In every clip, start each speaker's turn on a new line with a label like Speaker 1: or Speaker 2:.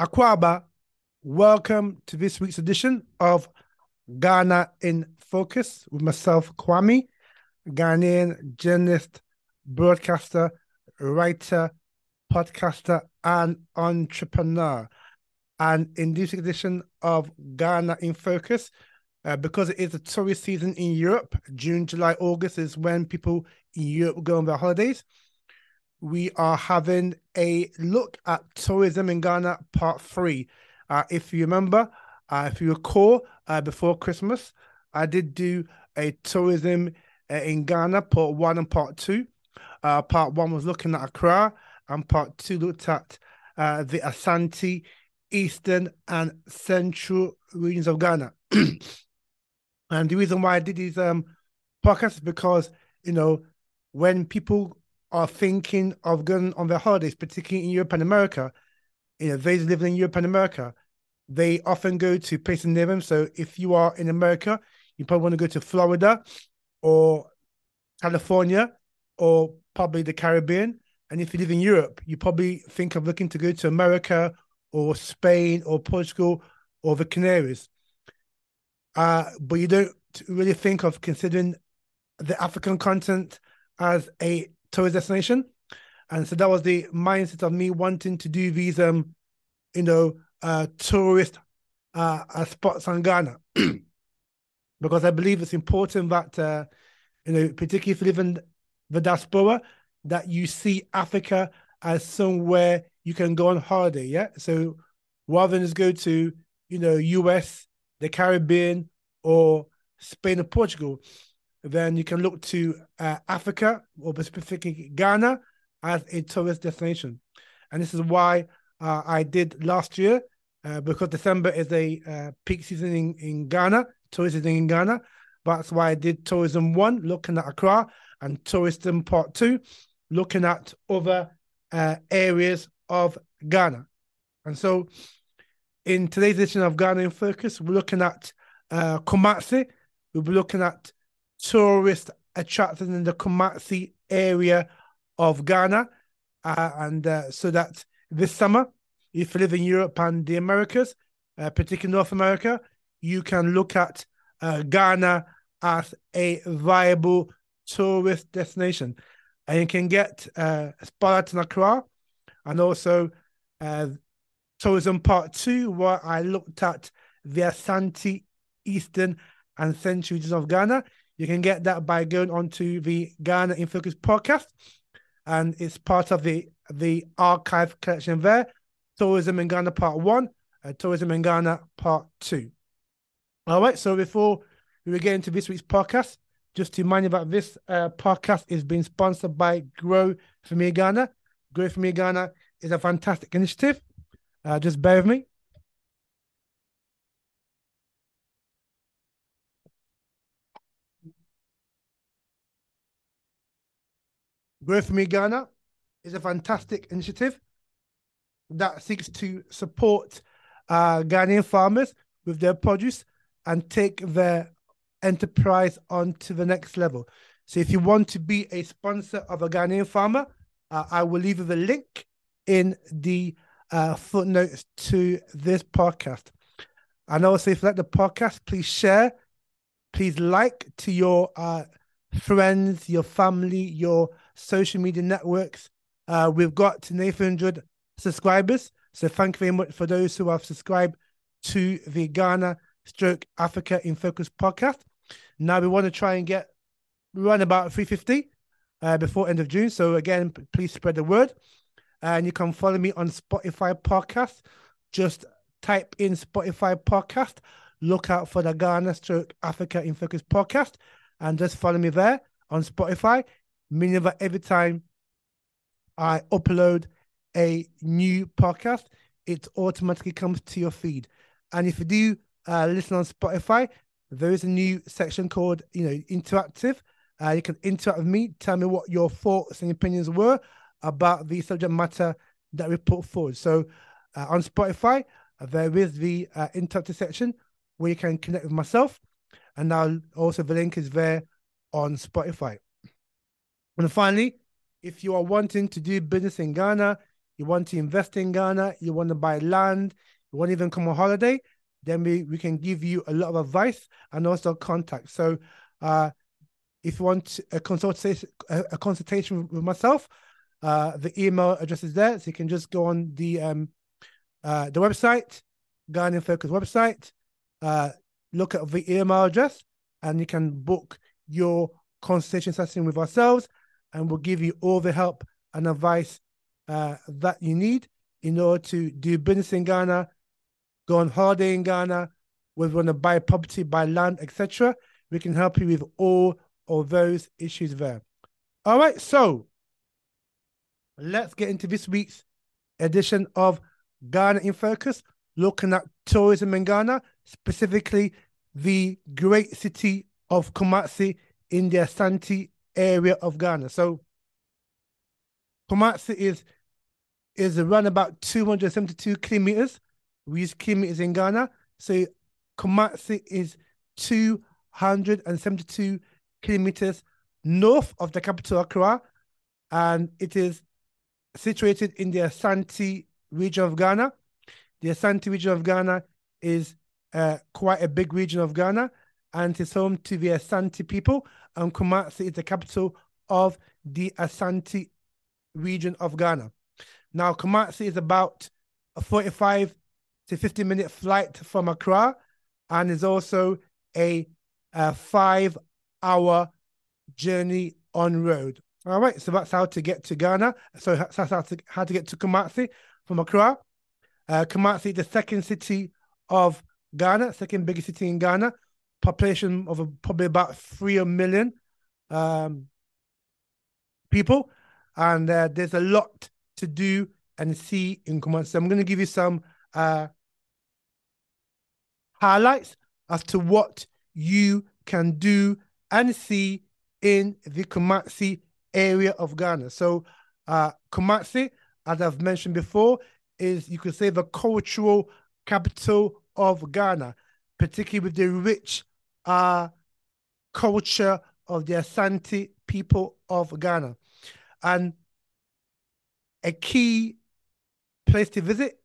Speaker 1: Akwaba, welcome to this week's edition of Ghana in Focus with myself, Kwame, Ghanaian journalist, broadcaster, writer, podcaster, and entrepreneur. And in this edition of Ghana in Focus, uh, because it is a tourist season in Europe, June, July, August is when people in Europe go on their holidays we are having a look at tourism in Ghana, part three. Uh, if you remember, uh, if you recall, uh, before Christmas, I did do a tourism uh, in Ghana, part one and part two. Uh, part one was looking at Accra, and part two looked at uh, the Ashanti, Eastern, and Central regions of Ghana. and the reason why I did these um, podcasts is because, you know, when people are thinking of going on their holidays, particularly in Europe and America, you know, those living in Europe and America, they often go to places near them. So if you are in America, you probably want to go to Florida or California or probably the Caribbean. And if you live in Europe, you probably think of looking to go to America or Spain or Portugal or the Canaries. Uh, but you don't really think of considering the African continent as a tourist destination. And so that was the mindset of me wanting to do these, um, you know, uh, tourist uh, uh spots in Ghana, because I believe it's important that, uh, you know, particularly if you live in the diaspora, that you see Africa as somewhere you can go on holiday. Yeah. So rather than just go to, you know, US, the Caribbean, or Spain or Portugal, then you can look to uh, Africa or specifically Ghana as a tourist destination. And this is why uh, I did last year, uh, because December is a uh, peak season in, in Ghana, tourism in Ghana. That's why I did tourism one, looking at Accra, and tourism part two, looking at other uh, areas of Ghana. And so in today's edition of Ghana in Focus, we're looking at uh, Kumasi, we'll be looking at tourist attractions in the Kumasi area of Ghana. Uh, and uh, so that this summer, if you live in Europe and the Americas, uh, particularly North America, you can look at uh, Ghana as a viable tourist destination. And you can get uh, Spotlight in Accra and also uh, Tourism Part 2, where I looked at the Ashanti, Eastern, and Central regions of Ghana. You can get that by going onto the Ghana in Focus podcast, and it's part of the the archive collection there. Tourism in Ghana Part One, uh, Tourism in Ghana Part Two. All right. So before we get into this week's podcast, just to remind you that this uh, podcast is being sponsored by Grow for Me Ghana. Grow for Me Ghana is a fantastic initiative. Uh, just bear with me. For Me Ghana is a fantastic initiative that seeks to support uh, Ghanaian farmers with their produce and take their enterprise on to the next level. So if you want to be a sponsor of a Ghanaian farmer, uh, I will leave you the link in the uh, footnotes to this podcast. And also, if you like the podcast, please share, please like to your uh, friends, your family, your social media networks. Uh, we've got to 800 subscribers. So thank you very much for those who have subscribed to the Ghana Stroke Africa in Focus podcast. Now we want to try and get run about 350 uh, before end of June. So again, please spread the word. And you can follow me on Spotify podcast. Just type in Spotify podcast. Look out for the Ghana Stroke Africa in Focus podcast and just follow me there on Spotify meaning that every time I upload a new podcast, it automatically comes to your feed. And if you do uh, listen on Spotify, there is a new section called, you know, interactive. Uh, you can interact with me, tell me what your thoughts and opinions were about the subject matter that we put forward. So uh, on Spotify, there is the uh, interactive section where you can connect with myself. And now also the link is there on Spotify. And finally, if you are wanting to do business in Ghana, you want to invest in Ghana, you want to buy land, you want to even come on holiday, then we, we can give you a lot of advice and also contact. So uh, if you want a consultation, a, consultation with myself, uh, the email address is there. So you can just go on the um, uh, the website, Ghana in Focus website, uh, look at the email address, and you can book your consultation session with ourselves, and we'll give you all the help and advice uh, that you need in order to do business in Ghana, go on holiday in Ghana, whether you want to buy property, buy land, etc. We can help you with all of those issues there. All right, so let's get into this week's edition of Ghana in Focus, looking at tourism in Ghana, specifically the great city of Kumasi in the Asante area of Ghana. So Kumasi is is around about 272 kilometers. We use kilometers in Ghana. So Kumasi is 272 kilometers north of the capital Accra, and it is situated in the Asante region of Ghana. The Asante region of Ghana is uh, quite a big region of Ghana, and it's home to the Asante people. And Kumasi is the capital of the Asante region of Ghana. Now, Kumasi is about a 45 to 50 minute flight from Accra and is also a, a five hour journey on road. All right, so that's how to get to Ghana. So that's how to, how to get to Kumasi from Accra. Uh, Kumasi, the second city of Ghana, second biggest city in Ghana, population of a, probably about three million um, people, and uh, there's a lot to do and see in Kumasi. I'm going to give you some uh, highlights as to what you can do and see in the Kumasi area of Ghana. So, uh, Kumasi, as I've mentioned before, is you could say the cultural capital of Ghana, particularly with the rich uh, culture of the Asante people of Ghana. And a key place to visit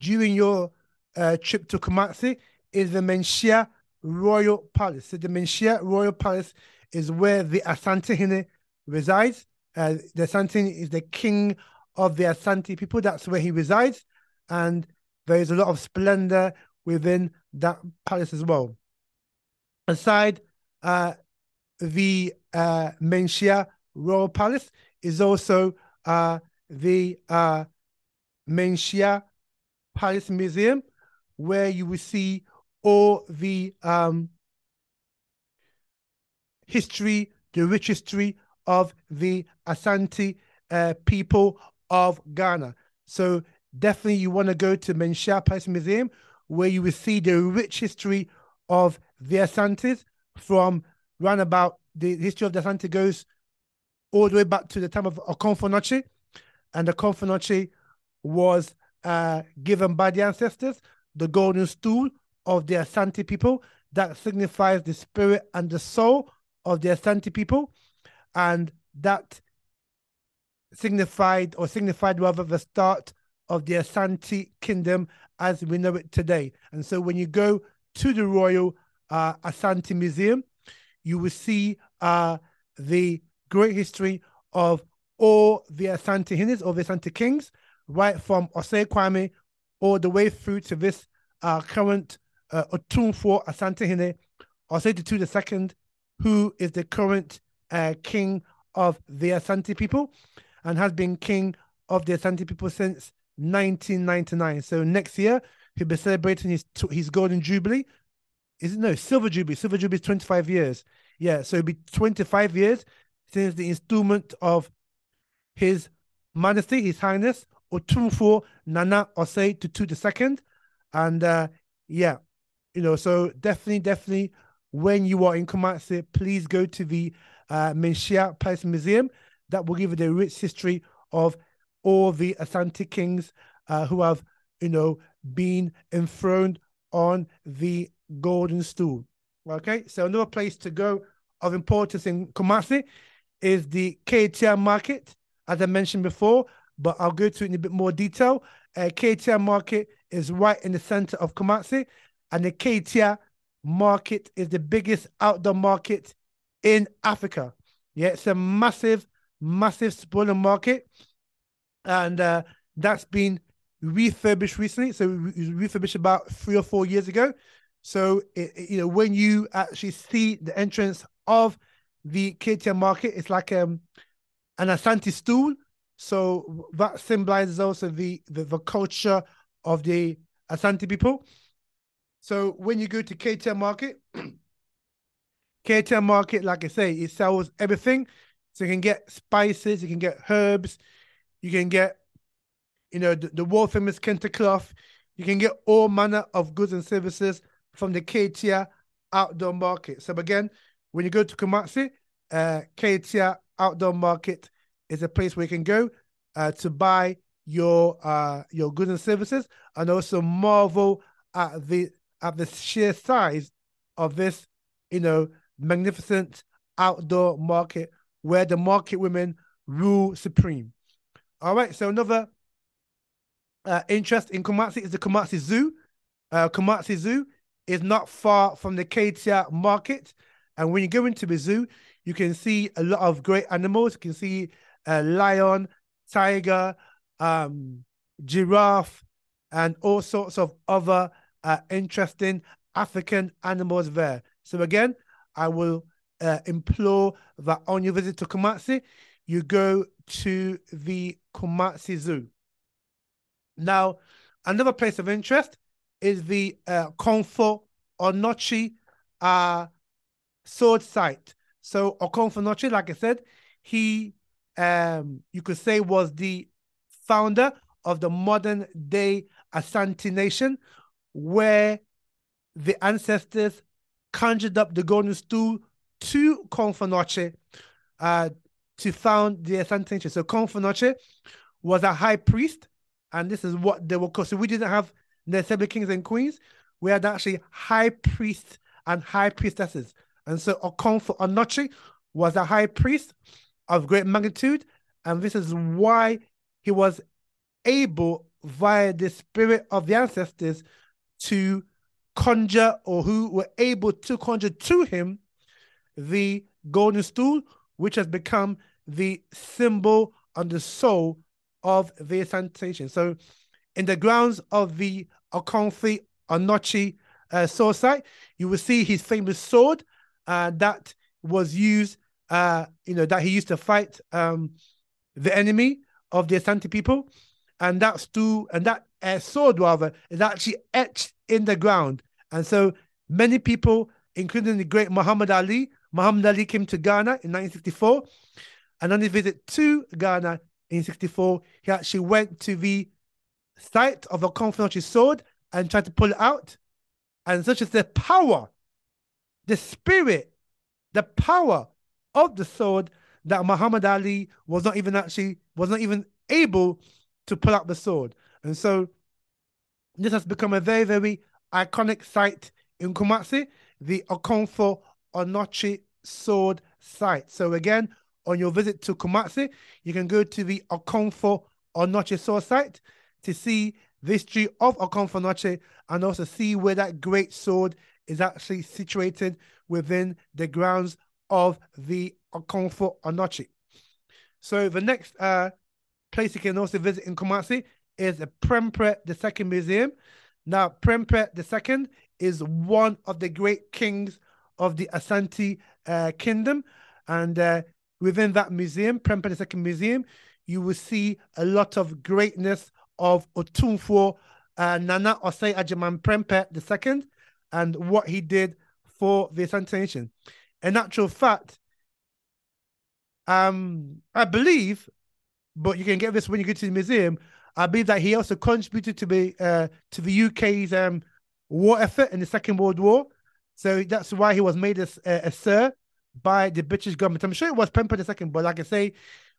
Speaker 1: during your uh, trip to Kumasi is the Manhyia Royal Palace. So the Manhyia Royal Palace is where the Asantehene resides. Uh, the Asante is the king of the Asante people. That's where he resides. And there is a lot of splendor within that palace as well. Aside uh, the uh, Royal Palace is also uh, the uh, Palace Museum, where you will see all the um, history, the rich history of the Asante uh, people of Ghana. So definitely you want to go to Manhyia Palace Museum, where you will see the rich history of the Asantes from round about the history of the Asante goes all the way back to the time of Okomfo And the Okomfo was uh, given by the ancestors the golden stool of the Asante people that signifies the spirit and the soul of the Asante people. And that signified or signified rather the start of the Asante kingdom as we know it today. And so when you go to the Royal uh, Asante Museum, you will see uh, the great history of all the Asantehenes or the Asante kings, right from Osei Kwame all the way through to this uh, current uh, Otumfuo Asantehene, Osei Tutu II, who is the current uh, king of the Asante people and has been king of the Asante people since 1999. So next year, he'll be celebrating his his golden jubilee. Is it no silver jubilee? Silver jubilee is 25 years. Yeah, so it'll be 25 years since the installment of his Majesty, His Highness Otumfuo Nana Osei Tutu II. And uh, yeah, you know, so definitely, definitely when you are in Kumasi, please go to the uh, Palace Museum. That will give you the rich history of all the Asante kings uh, who have, you know, been enthroned on the golden stool. Okay, so another place to go of importance in Kumasi is the Kejetia market. As I mentioned before, but I'll go to it in a bit more detail. Uh, market is right in the center of Kumasi, and the Kejetia market is the biggest outdoor market in Africa. Yeah, it's a massive, massive spoiler market, and uh, that's been refurbished recently. So it was refurbished about three or four years ago. So it, it, you know when you actually see the entrance of the Kejetia market, it's like um, an Asante stool. So that symbolizes also the, the, the culture of the Asante people. So when you go to Kejetia market, Kejetia market, like I say, it sells everything. So you can get spices, you can get herbs, you can get, you know, the, the world famous kente cloth. You can get all manner of goods and services from the Kejetia outdoor market. So again, when you go to Kumasi, uh, Kejetia outdoor market is a place where you can go uh, to buy your uh, your goods and services, and also marvel at the at the sheer size of this, you know, magnificent outdoor market where the market women rule supreme. All right, so another uh, interest in Kumasi is the Kumasi Zoo. Uh, Kumasi Zoo is not far from the Kejetia market, and when you go into the zoo, you can see a lot of great animals. You can see a lion, tiger, um, giraffe, and all sorts of other uh, interesting African animals there. So again, I will uh, implore that on your visit to Kumasi, you go to the Kumasi Zoo. Now, another place of interest is the uh, Okomfo Anokye uh, sword site. So Okomfo Anokye, like I said, he um, you could say was the founder of the modern day Asante nation, where the ancestors conjured up the golden stool to Okomfo Anokye uh, to found the Asante nation. So Okomfo Anokye was a high priest, and this is what they were called. So we didn't have necessarily kings and queens. We had actually high priests and high priestesses. And so Okomfo Anokye was a high priest of great magnitude, and this is why he was able, via the spirit of the ancestors, to conjure or who were able to conjure to him the golden stool, which has become the symbol and the soul of the Asante. So, in the grounds of the Okomfo Anokye uh, sword site, you will see his famous sword uh, that was used uh, you know, that he used to fight um, the enemy of the Asante people, and that stool and that uh, sword rather is actually etched in the ground. And so many people, including the great Muhammad Ali, Muhammad Ali came to Ghana in 1964, and on his visit to Ghana in 64, he actually went to the site of a confidential sword and tried to pull it out. And such is the power, the spirit, the power of the sword that Muhammad Ali was not even actually was not even able to pull out the sword. And so this has become a very, very iconic site in Kumasi, the Okomfo Anokye sword site. So again, on your visit to Kumasi, you can go to the Okomfo Anokye sword site to see the history of Anokye and also see where that great sword is actually situated within the grounds of the Anokye. So the next uh, place you can also visit in Kumasi is the Prempeh II Museum. Now, Prempeh II is one of the great kings of the Asante uh, Kingdom. And uh, within that museum, Prempeh II Museum, you will see a lot of greatness of Otumfuo uh, Nana Osei Agyeman Prempeh II and what he did for the Asante Nation. In actual fact, um, I believe, but you can get this when you go to the museum. I believe that he also contributed to the uh, to the UK's um, war effort in the Second World War. So that's why he was made a, a, a sir by the British government. I'm sure it was Prempeh II, but like I say,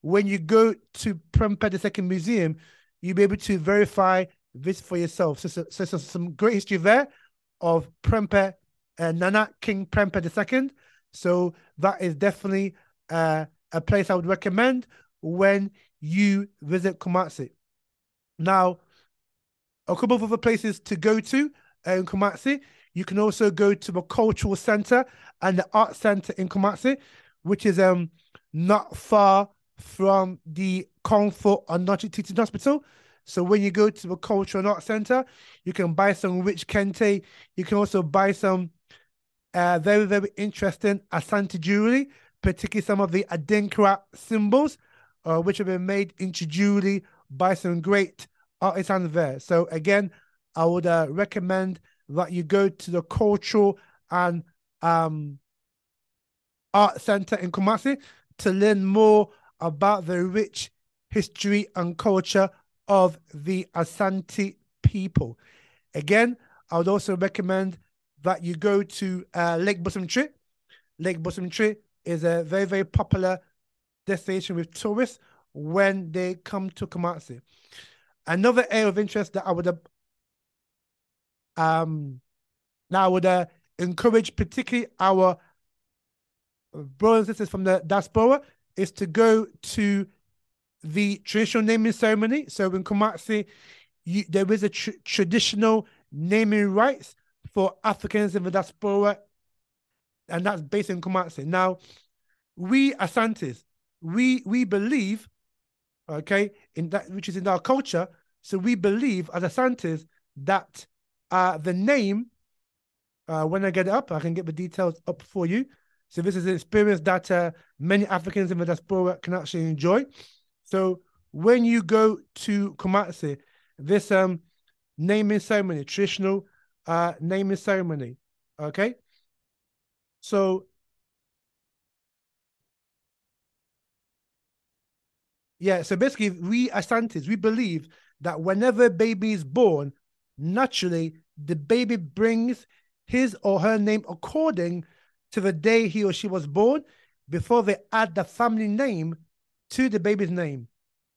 Speaker 1: when you go to Prempeh II Museum, you'll be able to verify this for yourself. So, so, so, so some great history there of Prempeh, uh, Nana King Prempeh II. So that is definitely uh, a place I would recommend when you visit Kumasi. Now, a couple of other places to go to in Kumasi. You can also go to the cultural center and the art center in Kumasi, which is um not far from the Komfo Anokye Teaching Hospital. So when you go to the Cultural and Art Center, you can buy some rich kente. You can also buy some uh, very, very interesting Asante jewelry, particularly some of the Adinkra symbols, uh, which have been made into jewelry by some great artisans there. So again, I would uh, recommend that you go to the Cultural and um, Art Center in Kumasi to learn more about the rich history and culture of the Asante people. Again, I would also recommend that you go to uh, Lake Bosumtwi. Lake Bosumtwi is a very, very popular destination with tourists when they come to Kumasi. Another area of interest that I would um now I would uh, encourage particularly our brothers and sisters from the diaspora is to go to the traditional naming ceremony. So in Kumasi, you, there is a tr- traditional naming rights for Africans in the diaspora, and that's based in Kumasi. Now, we Asantes, we we believe, okay, in that which is in our culture. So we believe as Asantes that uh, the name, uh, when I get it up, I can get the details up for you. So this is an experience that uh, many Africans in the diaspora can actually enjoy. So when you go to Kumasi, this um naming ceremony, traditional uh naming ceremony, okay? So yeah, so basically we Asantes, we believe that whenever a baby is born, naturally the baby brings his or her name according to the day he or she was born before they add the family name to the baby's name.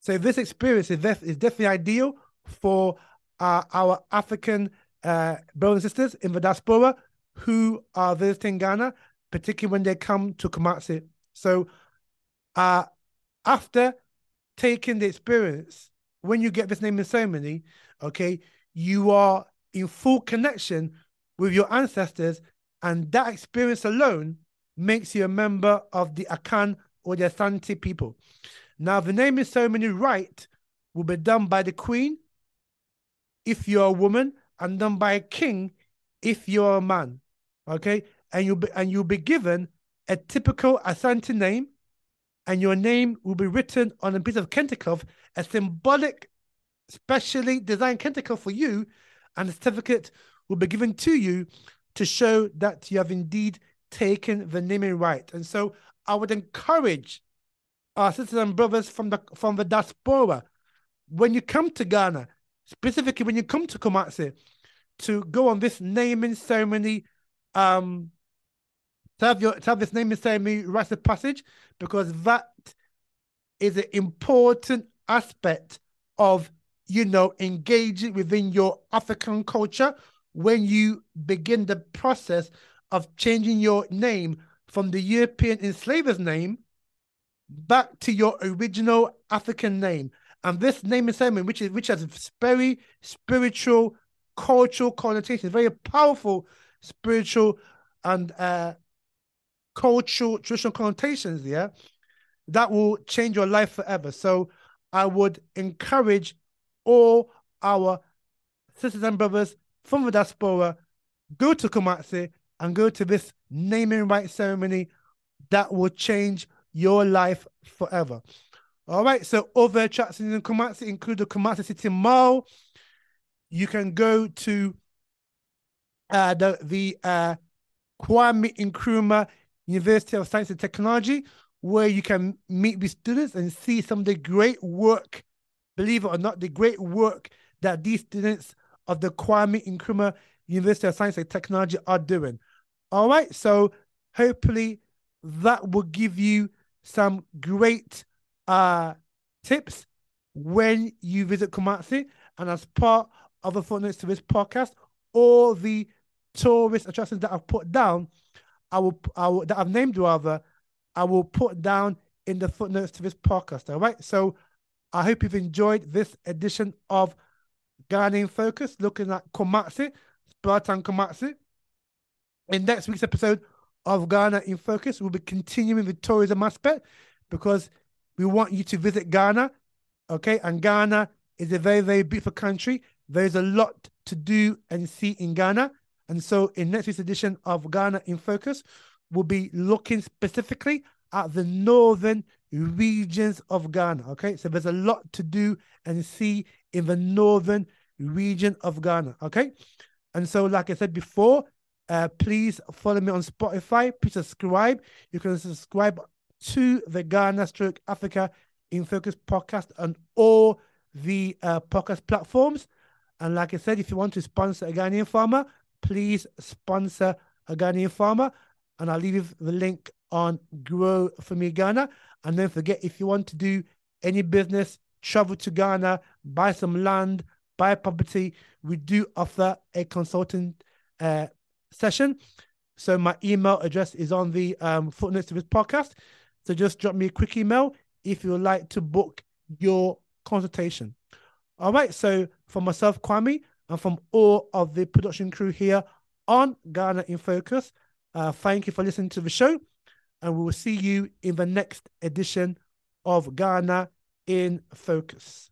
Speaker 1: So this experience is, def- is definitely ideal for uh, our African uh, brothers and sisters in the diaspora who are visiting Ghana, particularly when they come to Kumasi. So uh, after taking the experience, when you get this naming ceremony, okay, you are in full connection with your ancestors, and that experience alone makes you a member of the Akan or the Asante people. Now, the naming ceremony rite will be done by the queen if you're a woman, and done by a king if you're a man. Okay, and you'll be and you'll be given a typical Asante name, and your name will be written on a piece of kente cloth, a symbolic, specially designed kente cloth for you, and a certificate will be given to you to show that you have indeed taken the naming right. And so I would encourage our sisters and brothers from the from the diaspora, when you come to Ghana, specifically when you come to Kumasi, to go on this naming ceremony, um, to have your to have this naming ceremony rites of passage, because that is an important aspect of you know engaging within your African culture when you begin the process of changing your name from the European enslaver's name back to your original African name. And this name is ceremony, which is which has very spiritual, cultural connotations, very powerful spiritual and uh cultural traditional connotations, yeah, that will change your life forever. So I would encourage all our sisters and brothers from the diaspora, go to Kumasi and go to this naming right ceremony that will change your life forever. All right, so other attractions in Kumasi include the Kumasi City Mall. You can go to uh, the the uh, Kwame Nkrumah University of Science and Technology, where you can meet with students and see some of the great work, believe it or not, the great work that these students of the Kwame Nkrumah University of Science and Technology are doing. All right, so hopefully that will give you some great uh, tips when you visit Kumasi. And as part of the footnotes to this podcast, all the tourist attractions that I've put down, I will, I will that I've named rather, I will put down in the footnotes to this podcast. All right. So I hope you've enjoyed this edition of Ghana in Focus, looking at Kumasi, Spartan Kumasi. In next week's episode of Ghana in Focus, we'll be continuing the tourism aspect because we want you to visit Ghana. Okay, and Ghana is a very, very beautiful country. There's a lot to do and see in Ghana. And so, in next week's edition of Ghana in Focus, we'll be looking specifically at the northern regions of Ghana. Okay, so there's a lot to do and see in the northern region of Ghana. Okay, and so, like I said before, uh, please follow me on Spotify. Please subscribe. You can subscribe to the Ghana Stroke Africa in Focus podcast on all the uh, podcast platforms. And like I said, if you want to sponsor a Ghanaian farmer, please sponsor a Ghanaian farmer. And I'll leave you the link on Grow for Me Ghana. And don't forget, if you want to do any business, travel to Ghana, buy some land, buy property, we do offer a consulting uh, session. So my email address is on the um, footnotes of this podcast. So just drop me a quick email if you would like to book your consultation. All right. So for myself, Kwame, and from all of the production crew here on Ghana in Focus, uh, thank you for listening to the show. And we will see you in the next edition of Ghana in Focus.